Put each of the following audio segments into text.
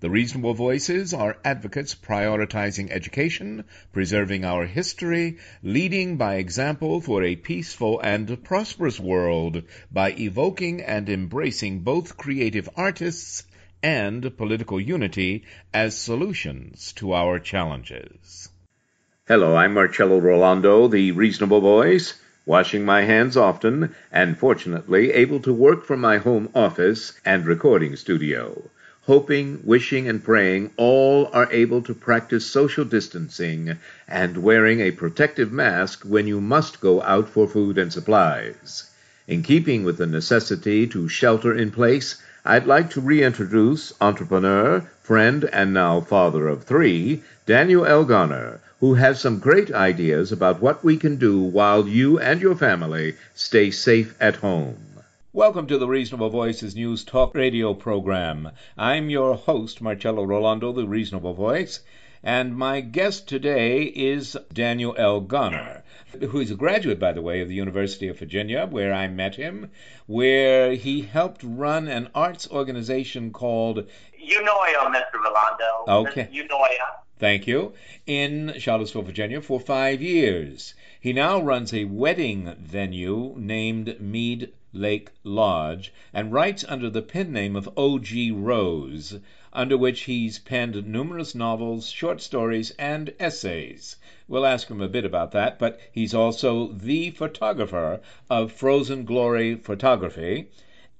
The reasonable voices are advocates prioritizing education, preserving our history, leading by example for a peaceful and prosperous world by evoking and embracing both creative artists and political unity as solutions to our challenges. Hello, I'm Marcello Rollando, the reasonable voice washing my hands often, and fortunately able to work from my home office and recording studio hoping, wishing, and praying all are able to practice social distancing and wearing a protective mask when you must go out for food and supplies. In keeping with the necessity to shelter in place, I'd like to reintroduce entrepreneur, friend, and now father of three, Daniel L. Garner, who has some great ideas about what we can do while you and your family stay safe at home. Welcome to the Reasonable Voices News Talk radio program. I'm your host, Marcello Rollando, the Reasonable Voice, and my guest today is Daniel L. Garner, who is a graduate, by the way, of the University of Virginia, where I met him, where he helped run an arts organization called Unoya, Mr. Rollando. Okay. Unoya. Thank you. In Charlottesville, Virginia, for five years. He now runs a wedding venue named Mead Lake Lodge, and writes under the pen name of O.G. Rose, under which he's penned numerous novels, short stories, and essays. We'll ask him a bit about that, but he's also the photographer of Frozen Glory Photography.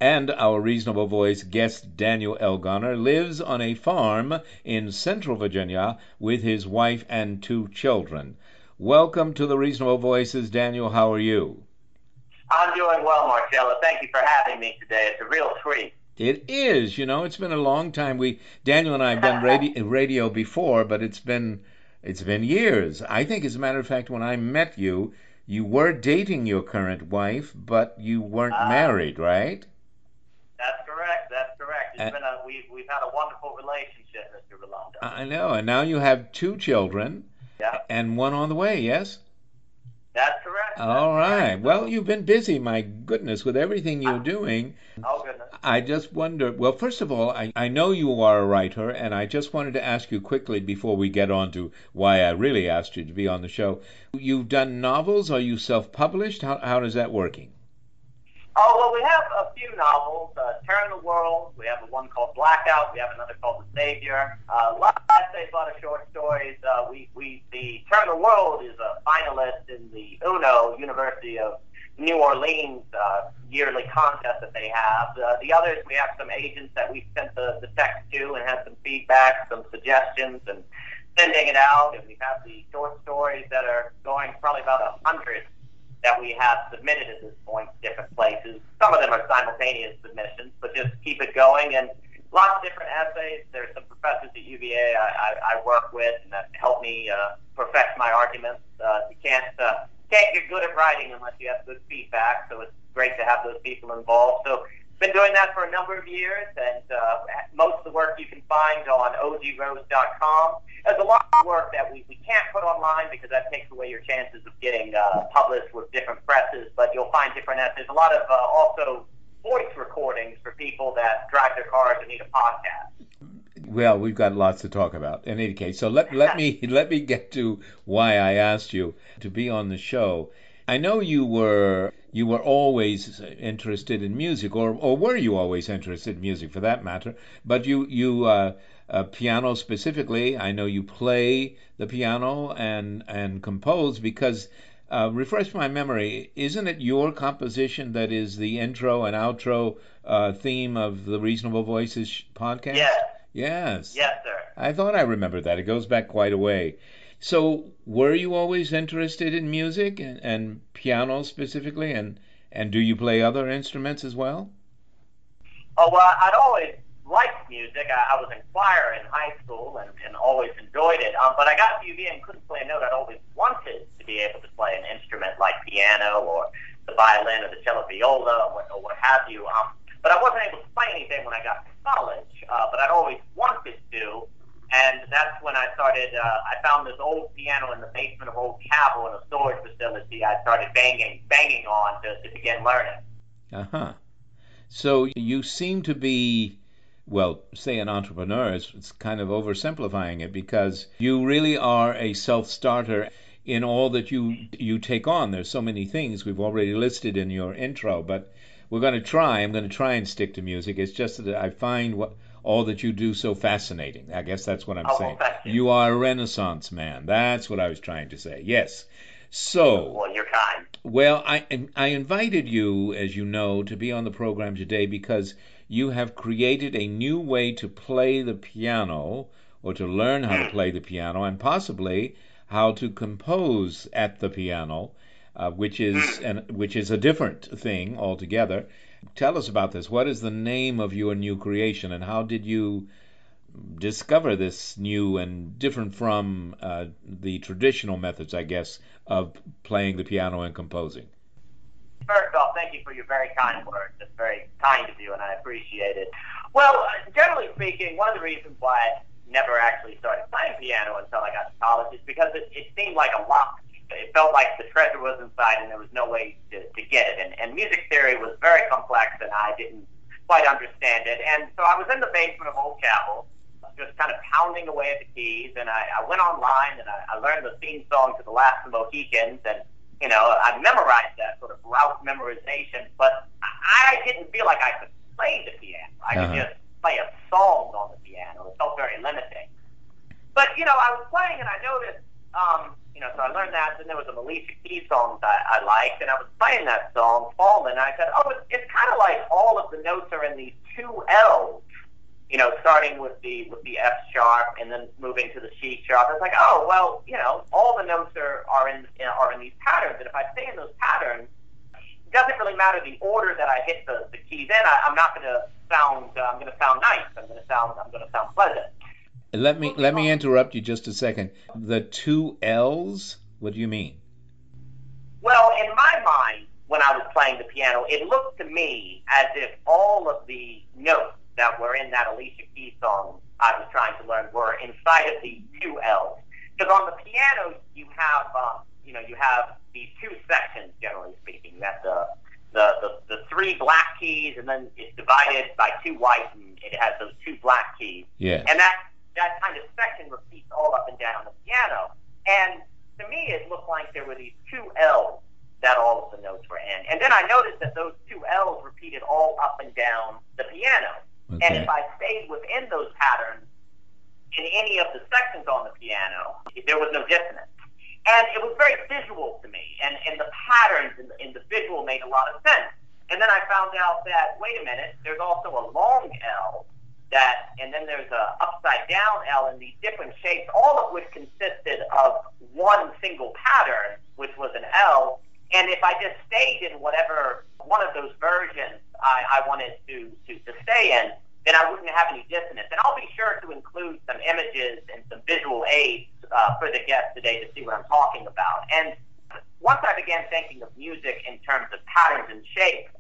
And our reasonable voice guest Daniel L. Garner lives on a farm in central Virginia with his wife and two children. Welcome to the Reasonable Voices, Daniel. How are you? I'm doing well, Marcello. Thank you for having me today. It's a real treat. It is. You know, it's been a long time. We Daniel and I have done radio, radio before, but it's been it's been years. I think, as a matter of fact, when I met you, you were dating your current wife, but you weren't uh, married, right? That's correct. That's correct. It's uh, been a we've we've had a wonderful relationship, Mr. Rollando. I know, and now you have two children. Yeah. And one on the way. Yes. That's correct. All right. Well, you've been busy, my goodness, with everything you're ah. doing. Oh, goodness. I just wonder. Well, first of all, I, I know you are a writer, and I just wanted to ask you quickly before we get on to why I really asked you to be on the show. You've done novels. Are you self published? How, how is that working? Oh, well, we have a few novels. Uh, Turn the World. We have one called Blackout. We have another called The Savior. Uh, a lot of essays, a lot of short stories. Uh, we, we, the Turn the World is a finalist in the UNO, University of New Orleans, uh, yearly contest that they have. Uh, the others, we have some agents that we sent the, the text to and had some feedback, some suggestions, and sending it out. And we have the short stories that are going probably about a hundred that we have submitted at this point to different places. Some of them are simultaneous submissions, but just keep it going. And lots of different essays. There's some professors at UVA I, I, I work with and that help me uh, perfect my arguments. Uh, you can't uh, can't get good at writing unless you have good feedback. So it's great to have those people involved. So been doing that for a number of years, and uh, most of the work you can find on ogrose.com. There's a lot of work that we, we can't put online because that takes away your chances of getting uh, published with different presses, but you'll find different essays. There's a lot of uh, also voice recordings for people that drive their cars and need a podcast. Well, we've got lots to talk about. In any case, so let let me let me get to why I asked you to be on the show. I know you were you were always interested in music, or or were you always interested in music for that matter? But you you uh, uh, piano specifically. I know you play the piano and and compose because. Uh, refresh my memory. Isn't it your composition that is the intro and outro uh, theme of the Reasonable Voices podcast? Yes. Yes. Yes, sir. I thought I remembered that. It goes back quite a way. So, were you always interested in music and, and piano specifically, and and do you play other instruments as well? Oh well, I'd always liked music. I, I was in choir in high school and, and always enjoyed it. Um, but I got to UV and couldn't play a note. I'd always wanted to be able to play an instrument like piano or the violin or the cello viola or what, or what have you. Um, but I wasn't able to play anything when I got to college. Uh, but I'd always wanted to. And that's when I started. Uh, I found this old piano in the basement of Old Cabell in a storage facility. I started banging, banging on to, to begin learning. Uh huh. So you seem to be, well, say an entrepreneur. It's, it's kind of oversimplifying it because you really are a self-starter in all that you you take on. There's so many things we've already listed in your intro, but we're going to try. I'm going to try and stick to music. It's just that I find what all that you do so fascinating. I guess that's what I'm Oh, saying. thank you. You are a renaissance man. That's what I was trying to say. Yes. So, Well, you're kind. well, I I invited you, as you know, to be on the program today because you have created a new way to play the piano or to learn how to play the piano and possibly how to compose at the piano, uh, which is an, which is a different thing altogether. Tell us about this. What is the name of your new creation, and how did you discover this new and different from uh, the traditional methods, I guess, of playing the piano and composing? First off, thank you for your very kind words. It's very kind of you, and I appreciate it. Well, uh, generally speaking, one of the reasons why I never actually started playing piano until I got to college is because it, it seemed like a lot. It felt like the treasure was inside, and there was no way to, to get it. And, and music theory was very complex, and I didn't quite understand it. And so I was in the basement of Old Cabell, just kind of pounding away at the keys, and I, I went online and I, I learned the theme song to The Last of the Mohicans, and you know, I memorized that sort of route memorization, but I didn't feel like I could play the piano. I could Uh-huh. just play a song on the piano. It felt very limiting. But, you know, I was playing and I noticed, um, you know, so I learned that. Then there was a Alicia Keys song that I liked, and I was playing that song, Fallen, and I said, oh, it's, it's kind of like all of the notes are in these two L's you know, starting with the with the F sharp and then moving to the C sharp. It's like, oh well, you know, all the notes are are in are in these patterns, and if I stay in those patterns, it doesn't really matter the order that I hit the, the keys in. I, I'm not going to sound. Uh, I'm going to sound nice. I'm going to sound. I'm going to sound pleasant. Let me let me interrupt you just a second. The two L's. What do you mean? Well, in my mind, when I was playing the piano, it looked to me as if all of the notes that were in that Alicia Keys song I was trying to learn were inside of the two L's. Because on the piano, you have, um, you know, you have these two sections, generally speaking. That the, the the the three black keys, and then it's divided by two white, and it has those two black keys. Yeah. And that that kind of section repeats all up and down the piano. And to me, it looked like there were these two L's that all of the notes were in. And then I noticed that those two L's repeated all up and down the piano. And if I stayed within those patterns in any of the sections on the piano, there was no dissonance. And it was very visual to me. And, and the patterns in the, in the visual made a lot of sense. And then I found out that, wait a minute, there's also a long L that, and then there's a upside down L in these different shapes, all of which consisted of one single pattern, which was an L. And if I just stayed in whatever one of those versions I, I wanted to, to, to stay in, then I wouldn't have any dissonance. And I'll be sure to include some images and some visual aids uh, for the guests today to see what I'm talking about. And once I began thinking of music in terms of patterns and shapes,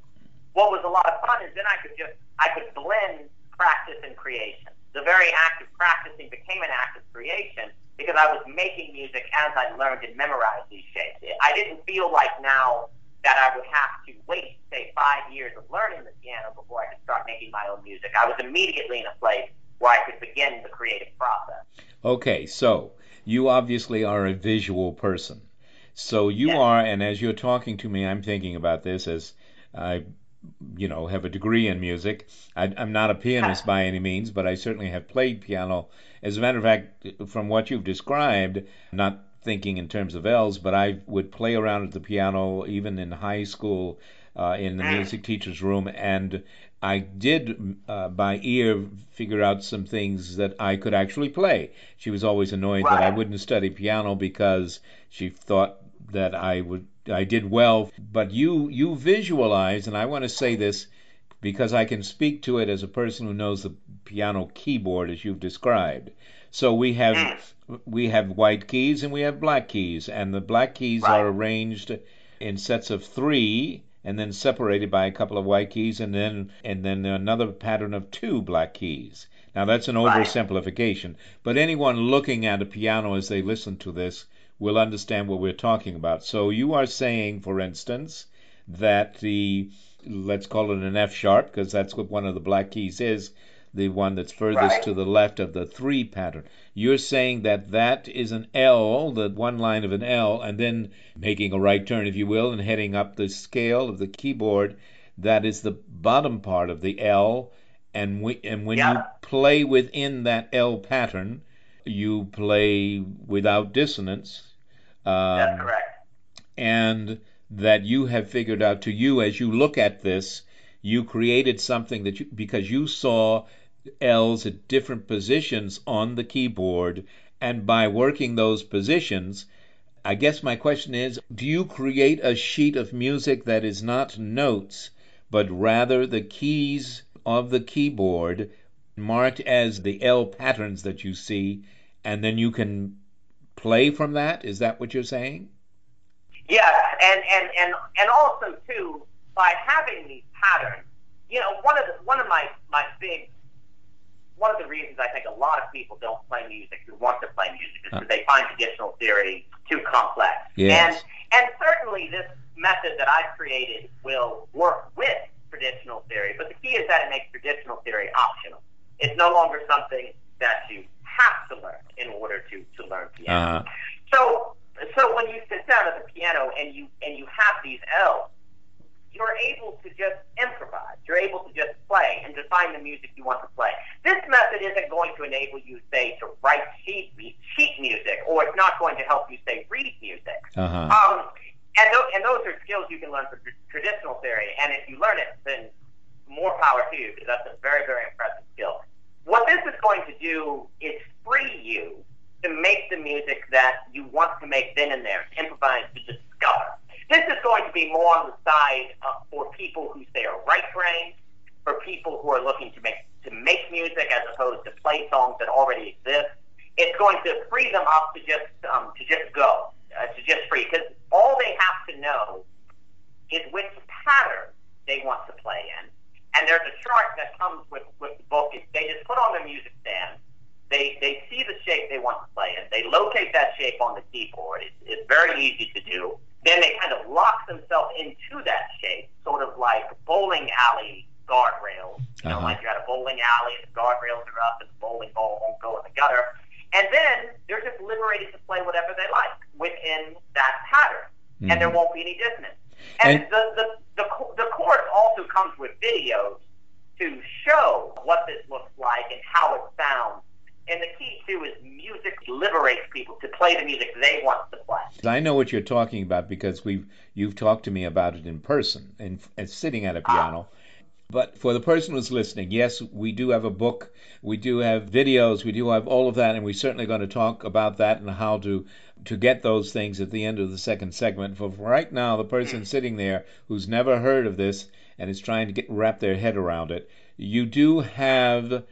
what was a lot of fun is then I could just I could blend practice and creation. The very act of practicing became an act of creation because I was making music as I learned and memorized these shapes. I didn't feel like now that I would have to wait, say, five years of learning the piano before I could start making my own music. I was immediately in a place where I could begin the creative process. Okay, so you obviously are a visual person. So you Yes. are, and as you're talking to me, I'm thinking about this as I, you know, have a degree in music. I, I'm not a pianist by any means, but I certainly have played piano. As a matter of fact, from what you've described, not thinking in terms of L's, but I would play around at the piano even in high school uh, in the music teacher's room, and I did uh, by ear figure out some things that I could actually play. She was always annoyed that I wouldn't study piano because she thought that I would I did well. But you you visualize, and I want to say this because I can speak to it as a person who knows the piano keyboard as you've described. So we have mm. we have white keys and we have black keys, and the black keys Right. are arranged in sets of three and then separated by a couple of white keys and then and then another pattern of two black keys. Now that's an Right. oversimplification, but anyone looking at a piano as they listen to this will understand what we're talking about. So you are saying, for instance, that the let's call it an F sharp because that's what one of the black keys is, the one that's furthest Right. to the left of the three pattern. You're saying that that is an L, the one line of an L, and then making a right turn, if you will, and heading up the scale of the keyboard. That is the bottom part of the L, and we, and when you play within that L pattern, you play without dissonance. Um, That's correct. and that you have figured out to you as you look at this, you created something that you because you saw L's at different positions on the keyboard, and by working those positions, I guess my question is do you create a sheet of music that is not notes, but rather the keys of the keyboard marked as the L patterns that you see, and then you can play from that? Is that what you're saying? Yes, and, and, and, and also too, by having these patterns, you know, one of the, one of my, my big one of the reasons I think a lot of people don't play music who want to play music is because they find traditional theory too complex. Yes. And and certainly this method that I've created will work with traditional theory, but the key is that it makes traditional theory optional. It's no longer something that you have to learn in order to, to learn piano. Uh, So, so when you sit down at the piano and you and you have these L's, you're able to just improvise. You're able to just play and define the music you want to play. This method isn't going to enable you, say, to write sheet sheet music, or it's not going to help you, say, read music. uh-huh. Um, and, th- and those are skills you can learn from tr- traditional theory. And if you learn it, then more power to you because that's a very, very impressive skill. What this is going to do is free you to make the music that you want to make then and there, improvise, to discover. This is going to be more on the side uh, for people who say are right brained, for people who are looking to make to make music as opposed to play songs that already exist. It's going to free them up to just um, to just go, uh, to just free, because all they have to know is which pattern they want to play in. And there's a chart that comes with, with the book. They just put on their music stand. They, they see the shape they want to play in. They locate that shape on the keyboard. It's, it's very easy to do. Then they kind of lock themselves into that shape, sort of like bowling alley guardrails. You know, Uh-huh. like you're at a bowling alley and the guardrails are up and the bowling ball won't go in the gutter. And then they're just liberated to play whatever they like within that pattern. And there won't be any dissonance. And, And- the, the, the, the course also comes with videos to show what this looks like and how it sounds. And the key, too, is music liberates people to play the music they want to play. I know what you're talking about because we've you've talked to me about it in person and, and sitting at a ah. piano. But for the person who's listening, yes, we do have a book, we do have videos, we do have all of that, and we're certainly going to talk about that and how to to get those things at the end of the second segment. For right now, the person mm. sitting there who's never heard of this and is trying to get wrap their head around it, you do have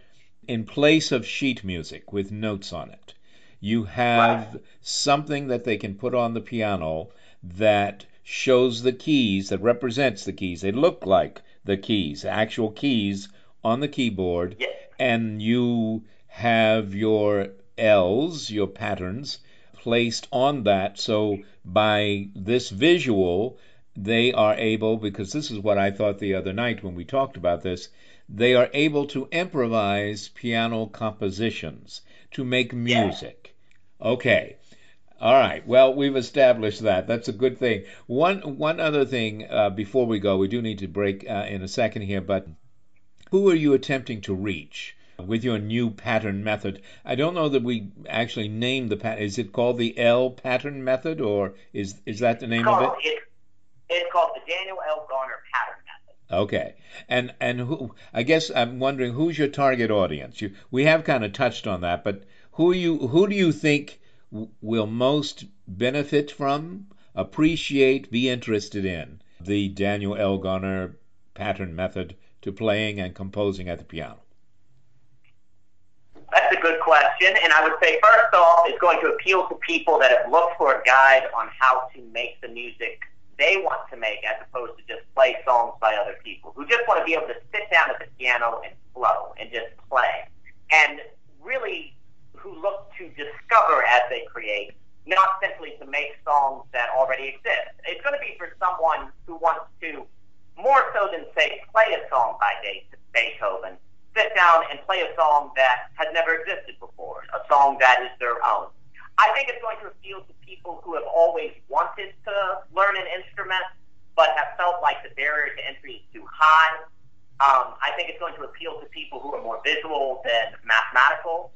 in place of sheet music with notes on it, you have something that they can put on the piano that shows the keys, that represents the keys. They look like the keys, actual keys on the keyboard, Yes. and you have your L's, your patterns, placed on that. So by this visual, they are able, because this is what I thought the other night when we talked about this, they are able to improvise piano compositions to make music. Okay. All right. Well, we've established that. That's a good thing. One one other thing uh, before we go, we do need to break uh, in a second here. But who are you attempting to reach with your new pattern method? I don't know that we actually named the pattern. Is it called the L pattern method, or is is that the name called, of it? it, it's called the Daniel L. Garner Pattern Method. Okay, and and who? I guess I'm wondering who's your target audience. You, we have kind of touched on that, but who you who do you think will most benefit from, appreciate, be interested in the Daniel L. Pattern method to playing and composing at the piano? That's a good question, and I would say first off, it's going to appeal to people that have looked for a guide on how to make the music they want to make, as opposed to just play songs by other people who just want to be able to sit down at the piano and flow and just play, and really who look to discover as they create, not simply to make songs that already exist. It's going to be for someone who wants to more so than say play a song by Beethoven sit down and play a song that has never existed before, a song that is their own. I think it's going to appeal to people who have always wanted to learn an instrument, but have felt like the barrier to entry is too high. Um, I think it's going to appeal to people who are more visual than mathematical.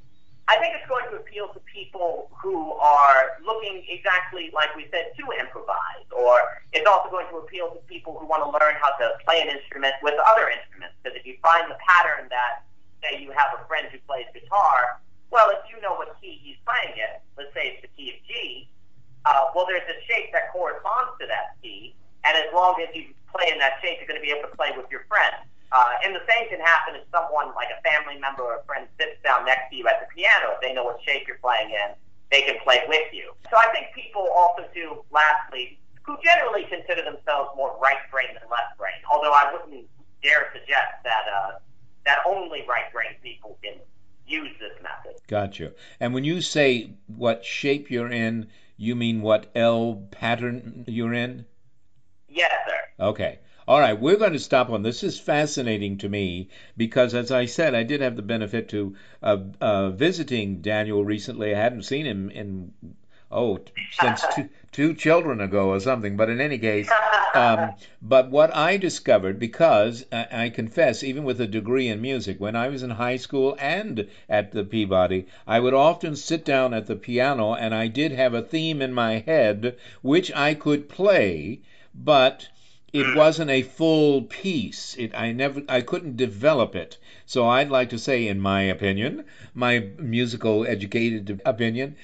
I think it's going to appeal to people who are looking exactly like we said to improvise, or it's also going to appeal to people who want to learn how to play an instrument with other instruments. Because if you find the pattern that, say, you have a friend who plays guitar, well, if you know what key he's playing it, let's say it's the key of G, uh, well, there's a shape that corresponds to that key, and as long as you play in that shape, you're going to be able to play with your friend. Uh, and the same can happen if someone, like a family member or a friend, sits down next to you at the piano. If they know what shape you're playing in, they can play with you. So I think people also do, lastly, who generally consider themselves more right brain than left brain. Although I wouldn't dare suggest that uh, that only right brain people can use this method. Gotcha. And when you say what shape you're in, you mean what L pattern you're in? Yes, sir. Okay. All right, we're going to stop on this. is fascinating to me because, as I said, I did have the benefit to uh, uh, visiting Daniel recently. I hadn't seen him in oh since two, two children ago or something. But in any case, um, but what I discovered because I, I confess, even with a degree in music, when I was in high school and at the Peabody, I would often sit down at the piano, and I did have a theme in my head which I could play, but it hmm. wasn't a full piece. It, I never, I couldn't develop it. So I'd like to say, in my opinion, my musical educated opinion,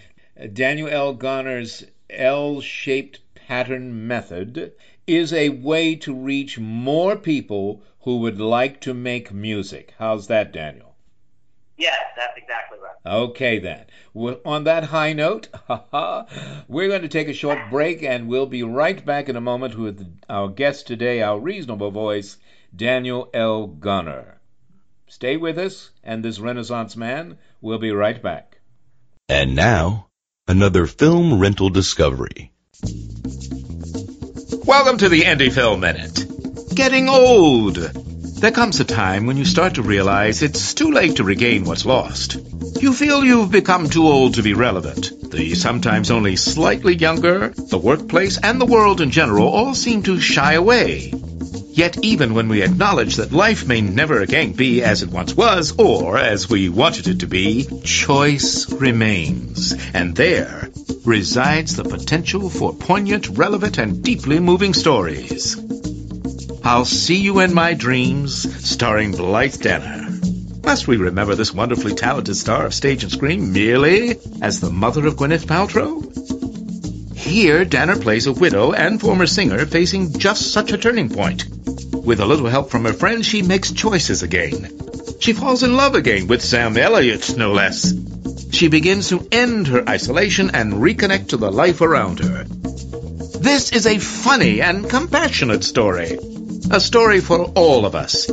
Daniel L. Garner's L-shaped pattern method is a way to reach more people who would like to make music. How's that, Daniel? Yes, that's exactly right. Okay, then. Well, on that high note, we're going to take a short break and we'll be right back in a moment with our guest today, our reasonable voice, Daniel L. Garner. Stay with us, and this Renaissance man We'll be right back. And now, another film rental discovery. Welcome to the Indie Film Minute. Getting old. There comes a time when you start to realize it's too late to regain what's lost. You feel you've become too old to be relevant. The sometimes only slightly younger, the workplace, and the world in general all seem to shy away. Yet even when we acknowledge that life may never again be as it once was, or as we wanted it to be, choice remains. And there resides the potential for poignant, relevant, and deeply moving stories. I'll See You in My Dreams, starring Blythe Danner. Must we remember this wonderfully talented star of stage and screen merely as the mother of Gwyneth Paltrow? Here, Danner plays a widow and former singer facing just such a turning point. With a little help from her friends, she makes choices again. She falls in love again with Sam Elliott, no less. She begins to end her isolation and reconnect to the life around her. This is a funny and compassionate story. A story for all of us.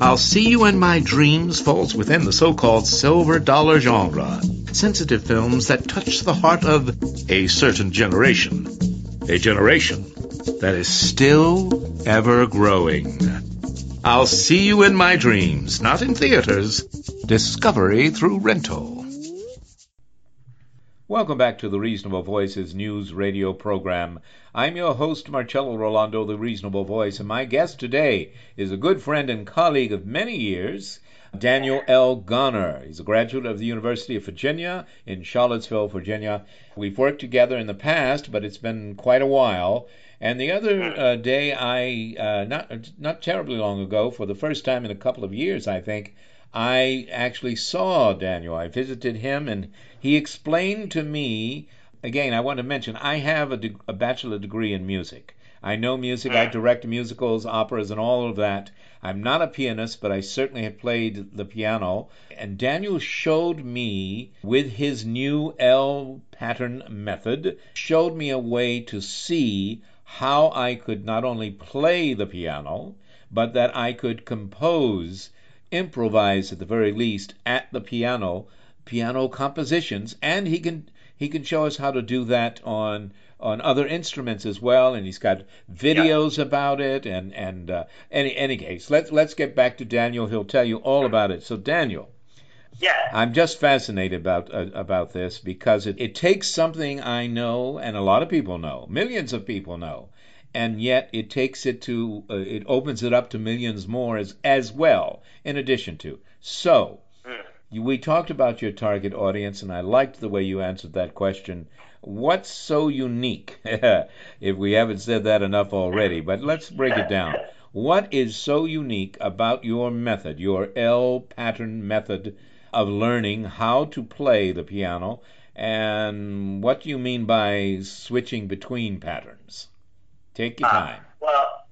I'll See You in My Dreams falls within the so-called silver dollar genre. Sensitive films that touch the heart of a certain generation. A generation that is still ever growing. I'll see you in my dreams, not in theaters. Discovery through rental. Welcome back to the Reasonable Voices news radio program. I'm your host, Marcello Rollando, the Reasonable Voice, and my guest today is a good friend and colleague of many years, Daniel L. Garner. He's a graduate of the University of Virginia in Charlottesville, Virginia. We've worked together in the past, but it's been quite a while. And the other uh, day, I uh, not not terribly long ago, for the first time in a couple of years, I think, I actually saw Daniel. I visited him, and he explained to me. Again, I want to mention I have a, de- a bachelor degree in music. I know music. I hmm. direct musicals, operas, and all of that. I'm not a pianist, but I certainly have played the piano. And Daniel showed me, with his new L pattern method, showed me a way to see how I could not only play the piano, but that I could compose, improvise at the very least, at the piano, piano compositions. And he can he can show us how to do that on on other instruments as well, and he's got videos yeah. about it. And and uh, any any case, let's let's get back to Daniel. He'll tell you all about it. So Daniel. Yeah. I'm just fascinated about uh, about this because it, it takes something I know and a lot of people know, millions of people know, and yet it takes it to uh, it opens it up to millions more as as well in addition to. So, we talked about your target audience and I liked the way you answered that question What's so unique? if we haven't said that enough already, but let's break it down. What is so unique about your method, your L pattern method of learning how to play the piano? And what do you mean by switching between patterns? Take your uh, time. Uh, well,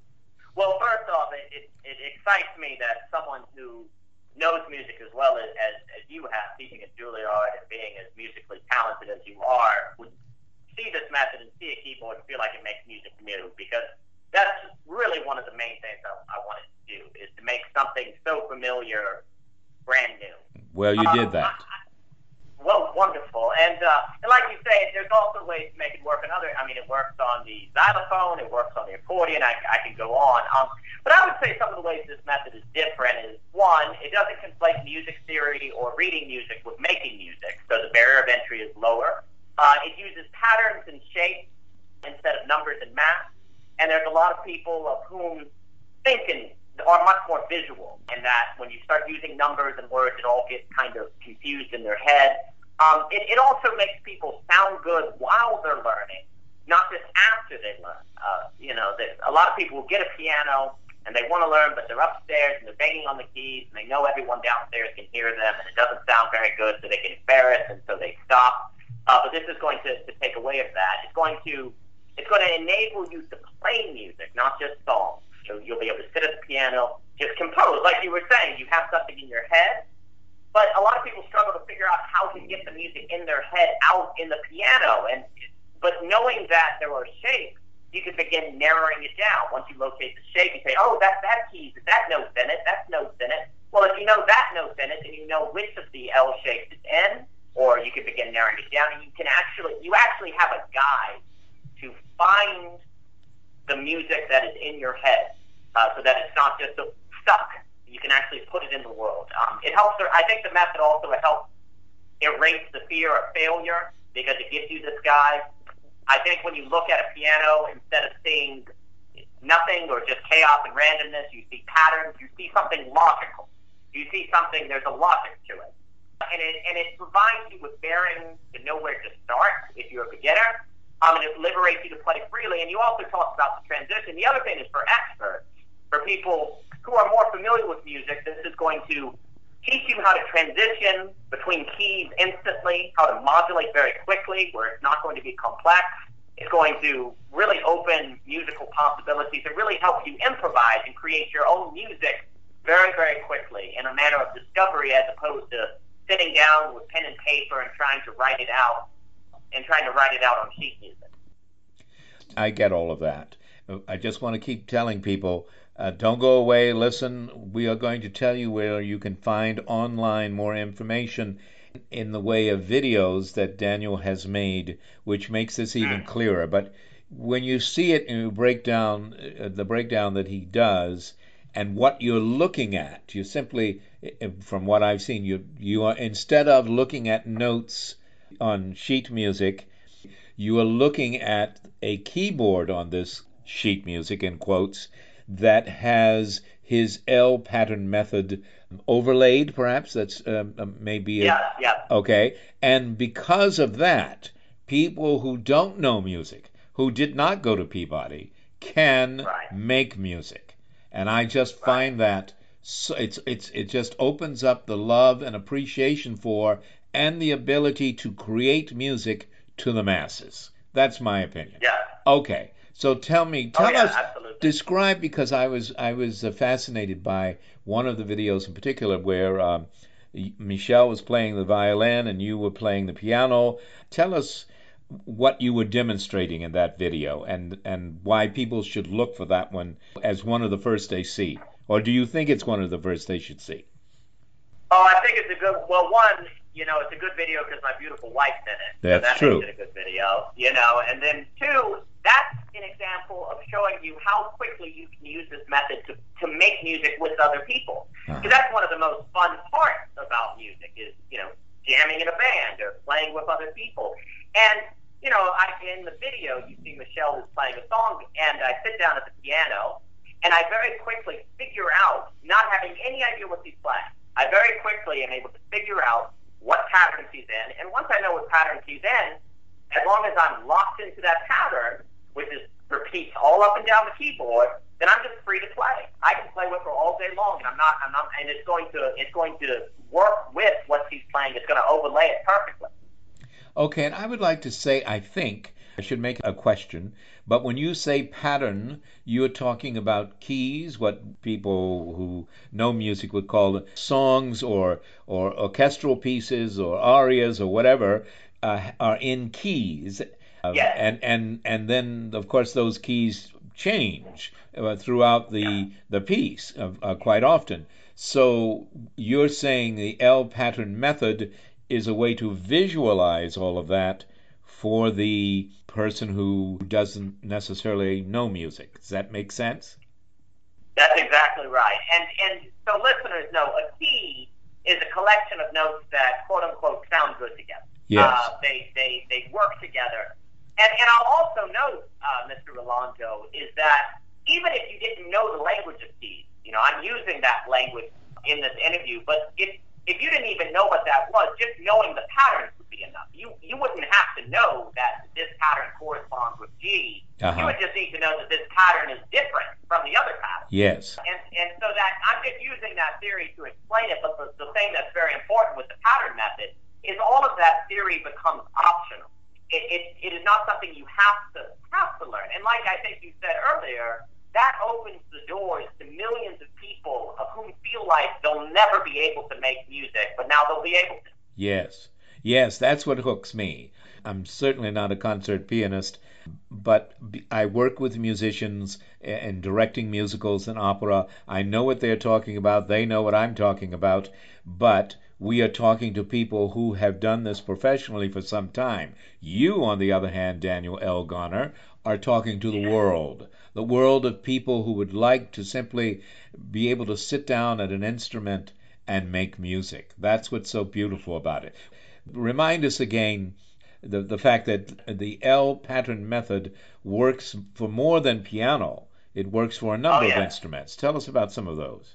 well, first off, it, it, it excites me that someone who knows music as well as, as, as you have, teaching at Juilliard and being as musically talented as you are, would see this method and see a keyboard and feel like it makes music new because that's really one of the main things I, I wanted to do is to make something so familiar brand new. Well, you um, did that. I, well, wonderful. And, uh, and like you say, there's also ways to make it work on other. I mean, it works on the xylophone, it works on the accordion. I, I can go on. Um, but I would say some of the ways this method is different is one, it doesn't conflate music theory or reading music with making music, so the barrier of entry is lower. Uh, it uses patterns and shapes instead of numbers and math. And there's a lot of people of whom thinking are much more visual, and that when you start using numbers and words, it all gets kind of confused in their head. Um, it, it also makes people sound good while they're learning, not just after they learn. Uh, you know, a lot of people will get a piano and they want to learn, but they're upstairs and they're banging on the keys, and they know everyone downstairs can hear them, and it doesn't sound very good, so they get embarrassed, and so they stop. Uh, but this is going to, to take away of that. It's going to it's going to enable you to play music, not just songs. So you'll be able to sit at the piano, just compose, like you were saying. You have something in your head, but a lot of people struggle to figure out how to get the music in their head out in the piano. And but knowing that there are shapes, you can begin narrowing it down. Once you locate the shape, you say, "Oh, that that key, that note's in it, that note's in it." Well, if you know that note's in it, then you know which of the L shapes it's in, or you can begin narrowing it down. And you can actually, you actually have a guide to find the music that is in your head, uh, so that it's not just stuck. You can actually put it in the world. Um, it helps. I think the method also helps erase the fear of failure because it gives you this guide. I think when you look at a piano, instead of seeing nothing or just chaos and randomness, you see patterns. You see something logical. You see something. There's a logic to it and it, and it provides you with bearings to know where to start if you're a beginner. Um, and it liberates you to play freely. And you also talked about the transition. The other thing is for experts, for people who are more familiar with music, this is going to teach you how to transition between keys instantly, how to modulate very quickly, where it's not going to be complex. It's going to really open musical possibilities and really help you improvise and create your own music very, very quickly in a manner of discovery as opposed to sitting down with pen and paper and trying to write it out and trying to write it out on sheet music. I get all of that. I just want to keep telling people uh, don't go away, listen. We are going to tell you where you can find online more information in the way of videos that Daniel has made, which makes this even mm. clearer. But when you see it and you break down uh, the breakdown that he does, and what you're looking at. You simply, eh, from what I've seen, you you are instead of looking at notes on sheet music, you are looking at a keyboard on this sheet music in quotes that has his L pattern method overlaid, perhaps that's um, um, maybe yeah, yeah. Okay, and because of that, people who don't know music, who did not go to Peabody, can right. make music, and I just right. find that so it's it's it just opens up the love and appreciation for and the ability to create music to the masses. That's my opinion. Yeah. Okay. So tell me, tell oh, yeah, us, absolutely. describe because I was I was uh, fascinated by one of the videos in particular where um, Michelle was playing the violin and you were playing the piano. Tell us what you were demonstrating in that video and and why people should look for that one as one of the first they see, or do you think it's one of the first they should see? Oh, I think it's a good. Well, one, you know, it's a good video because my beautiful wife's in it. That's so that true. Makes it a good video, you know. And then two, that's an example of showing you how quickly you can use this method to, to make music with other people. Because uh-huh. that's one of the most fun parts about music is, you know, jamming in a band or playing with other people. And, you know, I, in the video, you see Michelle is playing a song, and I sit down at the piano, and I very quickly figure out, not having any idea what she's playing, I very quickly am able to figure out what pattern she's in. And once I know what pattern she's in, as long as I'm locked into that pattern, which is repeats all up and down the keyboard, then I'm just free to play. I can play with her all day long, and I'm not, I'm not, and it's going to, it's going to work with what she's playing. It's going to overlay it perfectly. Okay, and I would like to say, I think I should make a question, but when you say pattern, you're talking about keys, what people who know music would call songs or or orchestral pieces or arias or whatever uh, are in keys. Uh, yes. And and and then of course those keys change uh, throughout the yeah. the piece uh, quite often. So you're saying the L pattern method is a way to visualize all of that for the person who doesn't necessarily know music. Does that make sense? That's exactly right. And and so listeners know a key is a collection of notes that quote unquote sound good together. Yes. Uh, they, they they work together and, and I'll also note, uh, Mr. Rollando, is that even if you didn't know the language of keys, you know, I'm using that language in this interview, but if if you didn't even know what that was, just knowing the patterns be enough. You you wouldn't have to know that this pattern corresponds with G. Uh-huh. You would just need to know that this pattern is different from the other pattern. Yes. And and so that I'm just using that theory to explain it, but the, the thing that's very important with the pattern method is all of that theory becomes optional it, it, it is not something you have to have to learn. And like I think you said earlier, that opens the doors to millions of people of whom feel like they'll never be able to make music, but now they'll be able to. Yes, yes, that's what hooks me. I'm certainly not a concert pianist, but I work with musicians and directing musicals and opera. I know what they're talking about. They know what I'm talking about. But we are talking to people who have done this professionally for some time. You, on the other hand, Daniel L. Garner, are talking to the world. The world of people who would like to simply be able to sit down at an instrument and make music. That's what's so beautiful about it. Remind us again the, the fact that the L pattern method works for more than piano. It works for a number oh, yeah. of instruments. Tell us about some of those.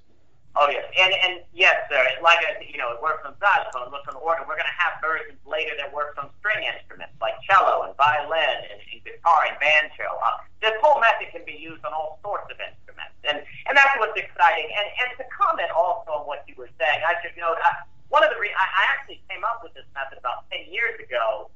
Oh yes, and and yes, sir. Like I, you know, it works on xylophone, it works on organ. We're going to have versions later that works on string instruments like cello and violin and, and guitar and banjo. Uh, this whole method can be used on all sorts of instruments, and and that's what's exciting. And and to comment also on what you were saying, I should note I, one of the re- I, actually came up with this method about ten years ago,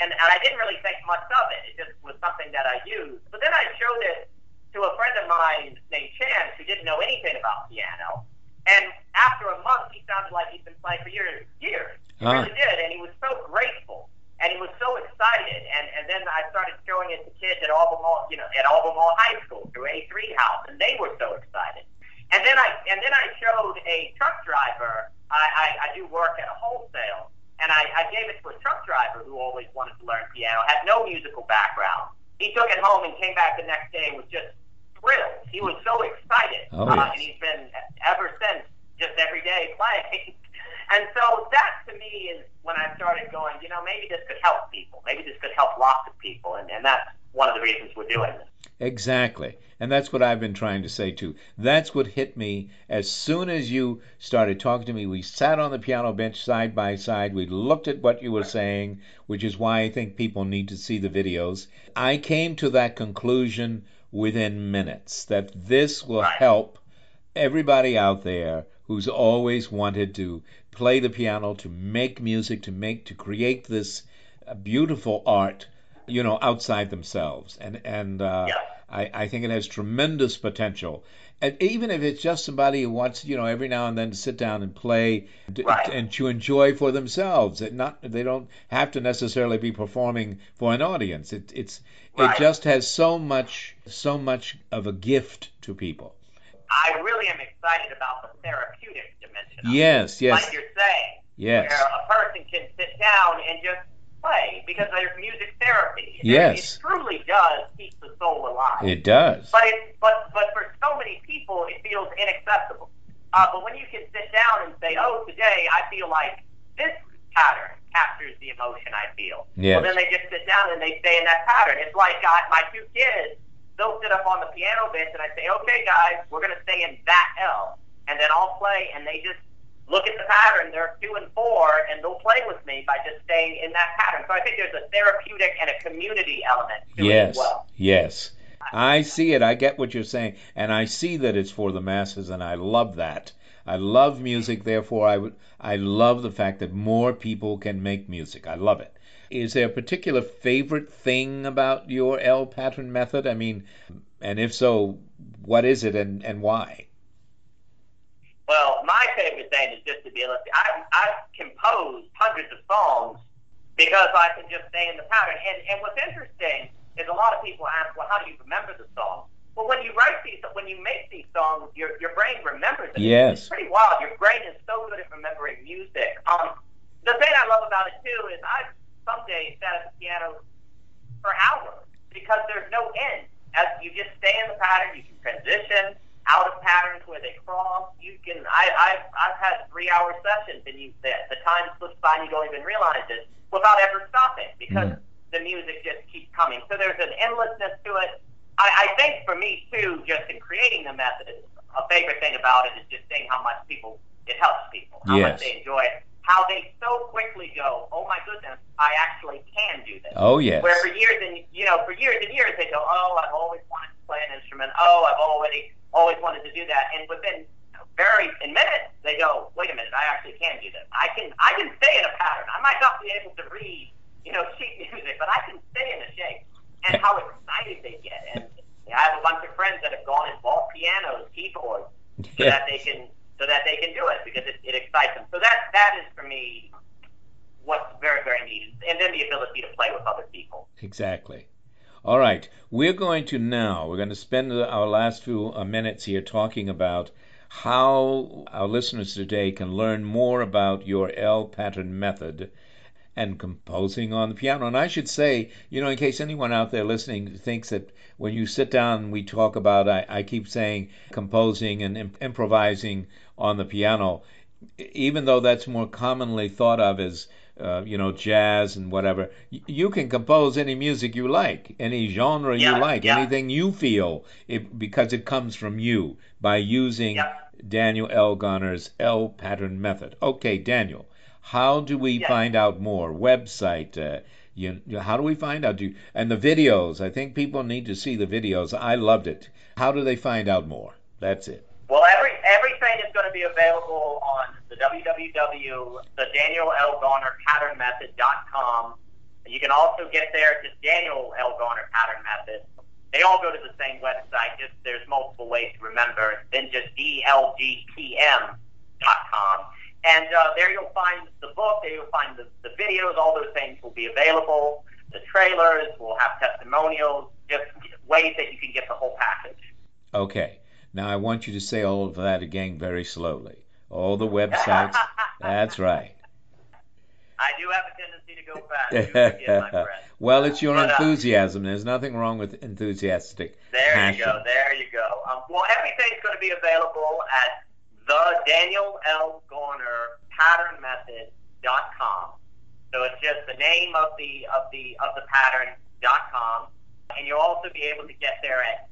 and and I didn't really think much of it. It just was something that I used. But then I showed it to a friend of mine named Chance who didn't know anything about piano and after a month, he sounded like he'd been playing for years. Years. He uh. really did, and he was so grateful, and he was so excited. And and then I started showing it to kids at Albemarle, you know, at Albemarle High School through A3 House, and they were so excited. And then I and then I showed a truck driver. I, I, I do work at a wholesale, and I, I gave it to a truck driver who always wanted to learn piano, had no musical background. He took it home and came back the next day and was just thrilled. He was so excited, Oh, uh, and he's been ever since just every day playing. And so that to me is when I started going, you know, maybe this could help people. Maybe this could help lots of people, and, and that's one of the reasons we're doing this. Exactly. And that's what I've been trying to say too. That's what hit me as soon as you started talking to me. We sat on the piano bench side by side. We looked at what you were saying, which is why I think people need to see the videos. I came to that conclusion within minutes that this will help everybody out there who's always wanted to play the piano, to make music, to make to create this uh, beautiful art, you know, outside themselves. And and uh, Yeah. I, I think it has tremendous potential. And even if it's just somebody who wants, you know, every now and then to sit down and play d- Right. and to enjoy for themselves, it not they don't have to necessarily be performing for an audience. It, it's Right. it just has so much so much of a gift to people. I really am excited about the therapeutic dimension. Yes, yes, Like you're saying, yes. where a person can sit down and just play because there's music therapy. It- Yes. It, truly does keep the soul alive. It does. But it, but but for so many people, it feels inaccessible. Uh, but when you can sit down and say, "Oh, today I feel like this pattern captures the emotion I feel," Yes. well, then they just sit down and they stay in that pattern. It's like uh, my two kids; they'll sit up on the piano bench and I say, "Okay, guys, we're going to stay in that L," and then I'll play, and they just look at the pattern. They're two and four, and they'll play with me by just staying in that pattern. So I think there's a therapeutic and a community element to it Yes, as well. yes. I see it. I get what you're saying, and I see that it's for the masses, and I love that. I love music, therefore I would I love the fact that more people can make music. I love it. Is there a particular favorite thing about your L pattern method? I mean, and if so, what is it and, and why? Well, my favorite thing is just to be able to. I, I've composed hundreds of songs because I can just stay in the pattern. And, and what's interesting is a lot of people ask, well, how do you remember the song? Well, when you write these, when you make these songs, your, your brain remembers it. Yes. It's pretty wild. Your brain is so good at remembering music. Um, the thing I love about it, too, is I've someday sat at the piano for hours because there's no end. As you just stay in the pattern, you can transition out of patterns where they cross. You can. I, I've I've had three hour sessions, and you the, the time slips by and you don't even realize it without ever stopping because Mm. the music just keeps coming. So there's an endlessness to it. I, I think for me too, just in creating the method, a favorite thing about it is just seeing how much people it helps people, how Yes. much they enjoy it, how they so quickly go, oh my goodness, I actually can do this. Oh yes. Where for years and you know, for years and years they go, Oh, I've always wanted to play an instrument, oh, I've already always wanted to do that and within very in minutes they go, Wait a minute, I actually can do this. I can I can stay in a pattern. I might not be able to read, you know, sheet music, but I can stay in a shape. And how excited they get. And I have a bunch of friends that have gone and bought pianos, keyboards, so Yeah. that they can so that they can do it because it, it excites them. So that that is for me what's very, very needed. And then the ability to play with other people. Exactly. All right, we're going to now, we're going to spend our last few uh, minutes here talking about how our listeners today can learn more about your L pattern method and composing on the piano. And I should say, you know, in case anyone out there listening thinks that when you sit down we talk about, I, I keep saying composing and imp- improvising on the piano, even though that's more commonly thought of as uh, you know, jazz and whatever. Y- You can compose any music you like, any genre Yeah, you like, yeah. anything you feel, it, because it comes from you by using Yeah. Daniel L. Garner's L pattern method. Okay, Daniel, how do we find out more? Website. Uh, you, you- how do we find out? Do you, and the videos. I think people need to see the videos. I loved it. How do they find out more? That's it. Well, every everything is going to be available on the www.the.daniel.l.garner.patternmethod.com. You can also get there to Daniel L. Garner Pattern Method. They all go to the same website. Just there's multiple ways to remember. Then just dlgpm.com. And uh, there you'll find the book. There you'll find the, the videos. All those things will be available. The trailers. We'll have testimonials. Just ways that you can get the whole package. Okay. Now I want you to say all of that again very slowly. All the websites. That's right. I do have a tendency to go fast. Forget well, it's your But, uh, enthusiasm. There's nothing wrong with enthusiastic There passion. you go. There you go. Um, well, everything's going to be available at the Daniel L. Garner Pattern Method.com. So it's just the name of the of the of the pattern dot com, and you'll also be able to get there at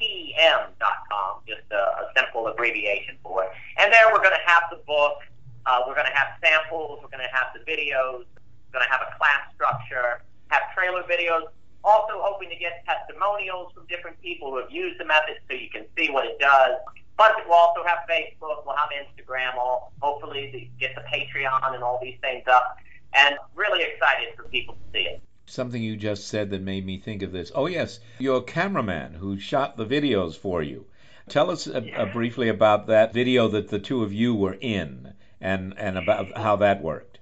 dlgpm.com, just a, a simple abbreviation for it. And there we're going to have the book, uh, we're going to have samples, we're going to have the videos, we're going to have a class structure, have trailer videos. Also hoping to get testimonials from different people who have used the method so you can see what it does. But we'll also have Facebook, we'll have Instagram, all hopefully get the Patreon and all these things up. And really excited for people to see it. Something you just said that made me think of this. Oh, yes, your cameraman who shot the videos for you. Tell us uh, uh, briefly about that video that the two of you were in and, and about how that worked.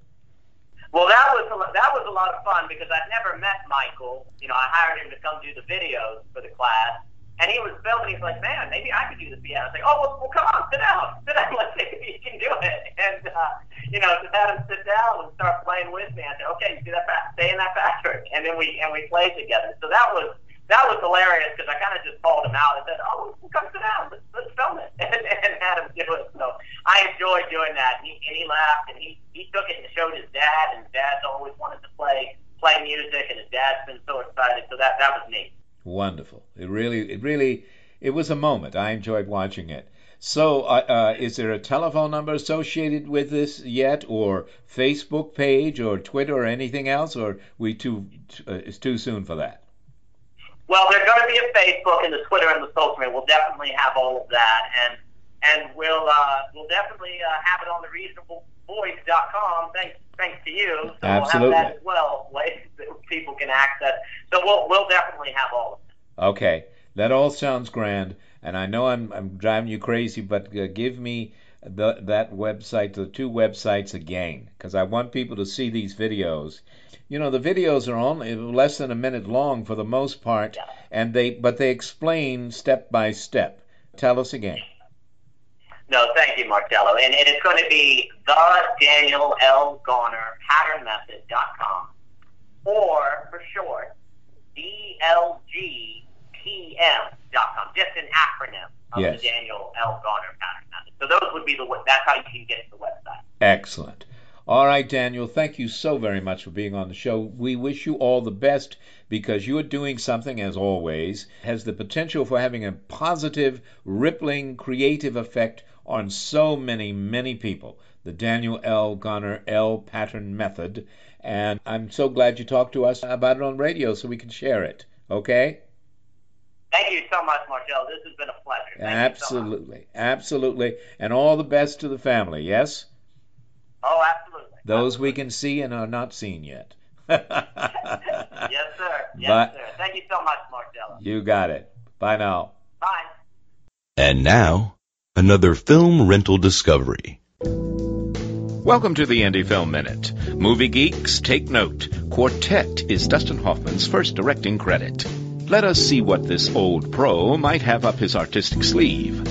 Well, that was a, that was a lot of fun because I'd never met Michael. You know, I hired him to come do the videos for the class, and he was filming. He's like, "Man, maybe I could do the piano." I was like, "Oh, well, well come on, sit down, sit down. Let's see if you can do it." And uh, you know, just had him sit down and start playing with me. I said, "Okay, you do that fast, stay in that pattern," and then we and we played together. So that was that was hilarious because I kind of just called him out and said, "Oh, come sit down, let's, let's film it," and, and had him do it. So I enjoyed doing that, and he, and he laughed and he he took it and showed his dad, and his dad's always wanted to play play music, and his dad's been so excited. So that that was neat. Wonderful. It really, it really, it was a moment. I enjoyed watching it. So, uh, uh, is there a telephone number associated with this yet, or Facebook page, or Twitter, or anything else, or we too? Uh, it's too soon for that. Well, there's going to be a Facebook and the Twitter and the social media. We'll definitely have all of that, and and we'll uh, we'll definitely uh, have it on the reasonablevoice.com. Thanks thanks to you. So Absolutely. we'll have that as well, ways that people can access. So we'll we'll definitely have all of. Okay, that all sounds grand, and I know I'm I'm driving you crazy, but uh, give me the, that website, the two websites again, because I want people to see these videos. You know, the videos are only less than a minute long for the most part, and they but they explain step by step. Tell us again. No, thank you, Marcello. And, and it's going to be the Daniel L. Garner Pattern Method.com, or for short, DLGPM.com, just an acronym of Yes. the Daniel L. Garner Pattern Method. So those would be the that's how you can get to the website. Excellent. All right, Daniel, thank you so very much for being on the show. We wish you all the best because you are doing something, as always, has the potential for having a positive, rippling, creative effect on so many, many people. The Daniel L. Garner L. Pattern Method. And I'm so glad you talked to us about it on radio so we can share it. Okay? Thank you so much, Marcel. This has been a pleasure. Thank You so much. absolutely. Absolutely. And all the best to the family, yes? Oh, absolutely. Those we can see and are not seen yet. Yes, sir. Yes, But- sir. Thank you so much, Marcello. You got it. Bye now. Bye. And now, another film rental discovery. Welcome to the Indie Film Minute. Movie geeks, take note. Quartet is Dustin Hoffman's first directing credit. Let us see what this old pro might have up his artistic sleeve.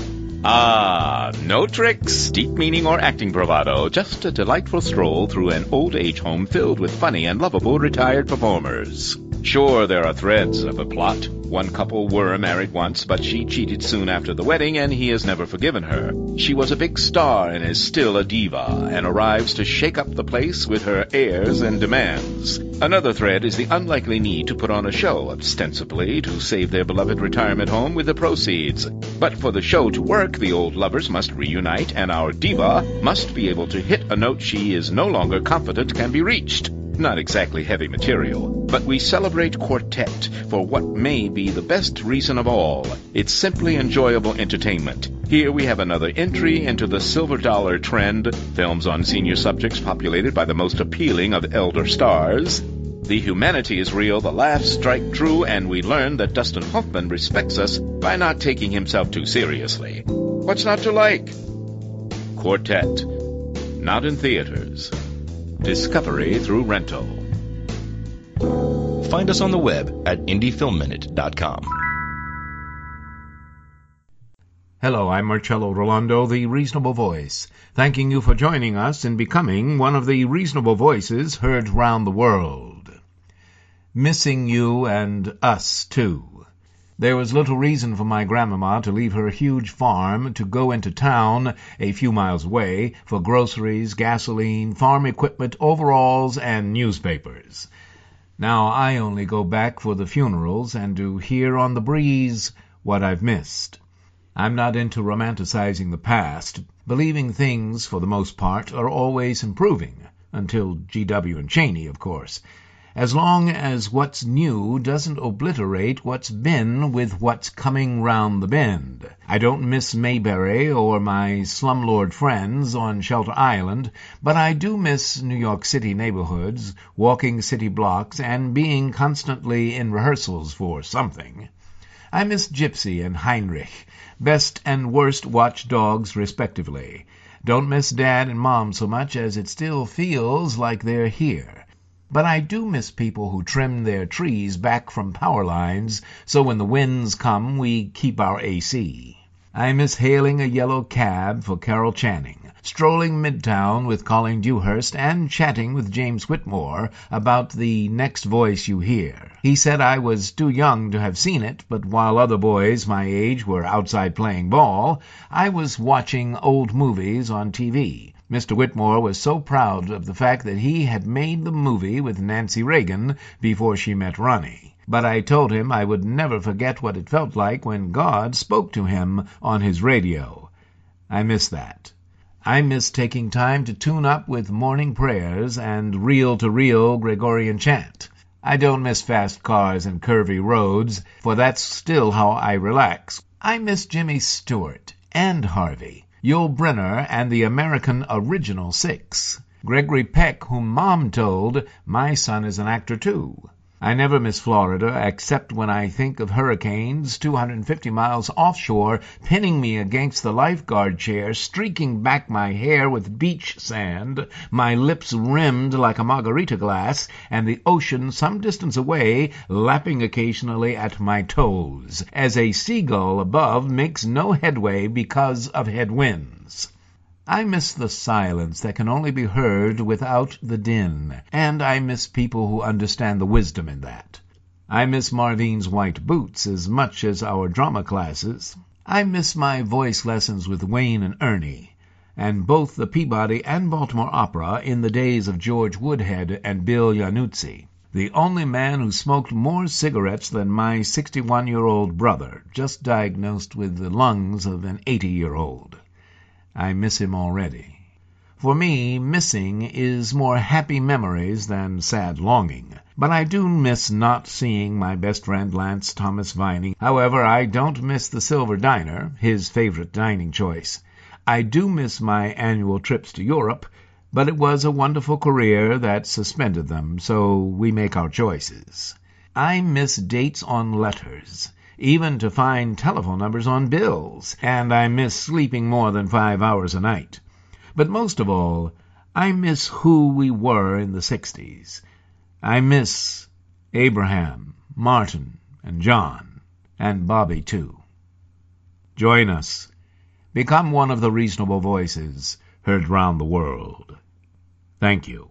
Ah, no tricks, deep meaning, or acting bravado, just a delightful stroll through an old age home filled with funny and lovable retired performers. Sure, there are threads of a plot. One couple were married once, but she cheated soon after the wedding, and he has never forgiven her. She was a big star and is still a diva, and arrives to shake up the place with her airs and demands. Another thread is the unlikely need to put on a show, ostensibly to save their beloved retirement home with the proceeds. But for the show to work, the old lovers must reunite, and our diva must be able to hit a note she is no longer confident can be reached. Not exactly heavy material, but we celebrate Quartet for what may be the best reason of all. It's simply enjoyable entertainment. Here we have another entry into the silver dollar trend, films on senior subjects populated by the most appealing of elder stars. The humanity is real, the laughs strike true, and we learn that Dustin Hoffman respects us by not taking himself too seriously. What's not to like? Quartet. Not in theaters. Discovery through rental. Find us on the web at indiefilmminute.com. Hello, I'm Marcello Rollando, the Reasonable Voice, thanking you for joining us in becoming one of the reasonable voices heard round the world. Missing you and us, too. There was little reason for my grandmama to leave her huge farm to go into town a few miles away for groceries, gasoline, farm equipment, overalls, and newspapers. Now I only go back for the funerals and to hear on the breeze what I've missed. I'm not into romanticizing the past, believing things, for the most part, are always improving, until G.W. and Cheney, of course as long as what's new doesn't obliterate what's been with what's coming round the bend. I don't miss Mayberry or my slumlord friends on Shelter Island, but I do miss New York City neighborhoods, walking city blocks, and being constantly in rehearsals for something. I miss Gypsy and Heinrich, best and worst watch dogs respectively. Don't miss Dad and Mom so much as it still feels like they're here. But I do miss people who trim their trees back from power lines so when the winds come we keep our AC. I miss hailing a yellow cab for Carol Channing, strolling midtown with Colleen Dewhurst, and chatting with James Whitmore about the next voice you hear. He said I was too young to have seen it, but while other boys my age were outside playing ball, I was watching old movies on TV. Mr. Whitmore was so proud of the fact that he had made the movie with Nancy Reagan before she met Ronnie. But I told him I would never forget what it felt like when God spoke to him on his radio. I miss that. I miss taking time to tune up with morning prayers and reel-to-reel Gregorian chant. I don't miss fast cars and curvy roads, for that's still how I relax. I miss Jimmy Stewart and Harvey. Yul Brynner and the American Original Six. Gregory Peck, whom Mom told, my son is an actor too. I never miss Florida except when I think of hurricanes 250 miles offshore pinning me against the lifeguard chair, streaking back my hair with beach sand, my lips rimmed like a margarita glass, and the ocean some distance away lapping occasionally at my toes, as a seagull above makes no headway because of headwinds. I miss the silence that can only be heard without the din, and I miss people who understand the wisdom in that. I miss Marvine's white boots as much as our drama classes. I miss my voice lessons with Wayne and Ernie, and both the Peabody and Baltimore Opera in the days of George Woodhead and Bill Iannuzzi. The only man who smoked more cigarettes than my 61-year-old brother, just diagnosed with the lungs of an 80-year-old. I miss him already. For me, missing is more happy memories than sad longing. But I do miss not seeing my best friend Lance Thomas Vining. However, I don't miss the Silver Diner, his favorite dining choice. I do miss my annual trips to Europe, but it was a wonderful career that suspended them, so we make our choices. I miss dates on letters even to find telephone numbers on bills, and I miss sleeping more than five hours a night. But most of all, I miss who we were in the sixties. I miss Abraham, Martin, and John, and Bobby, too. Join us. Become one of the reasonable voices heard round the world. Thank you.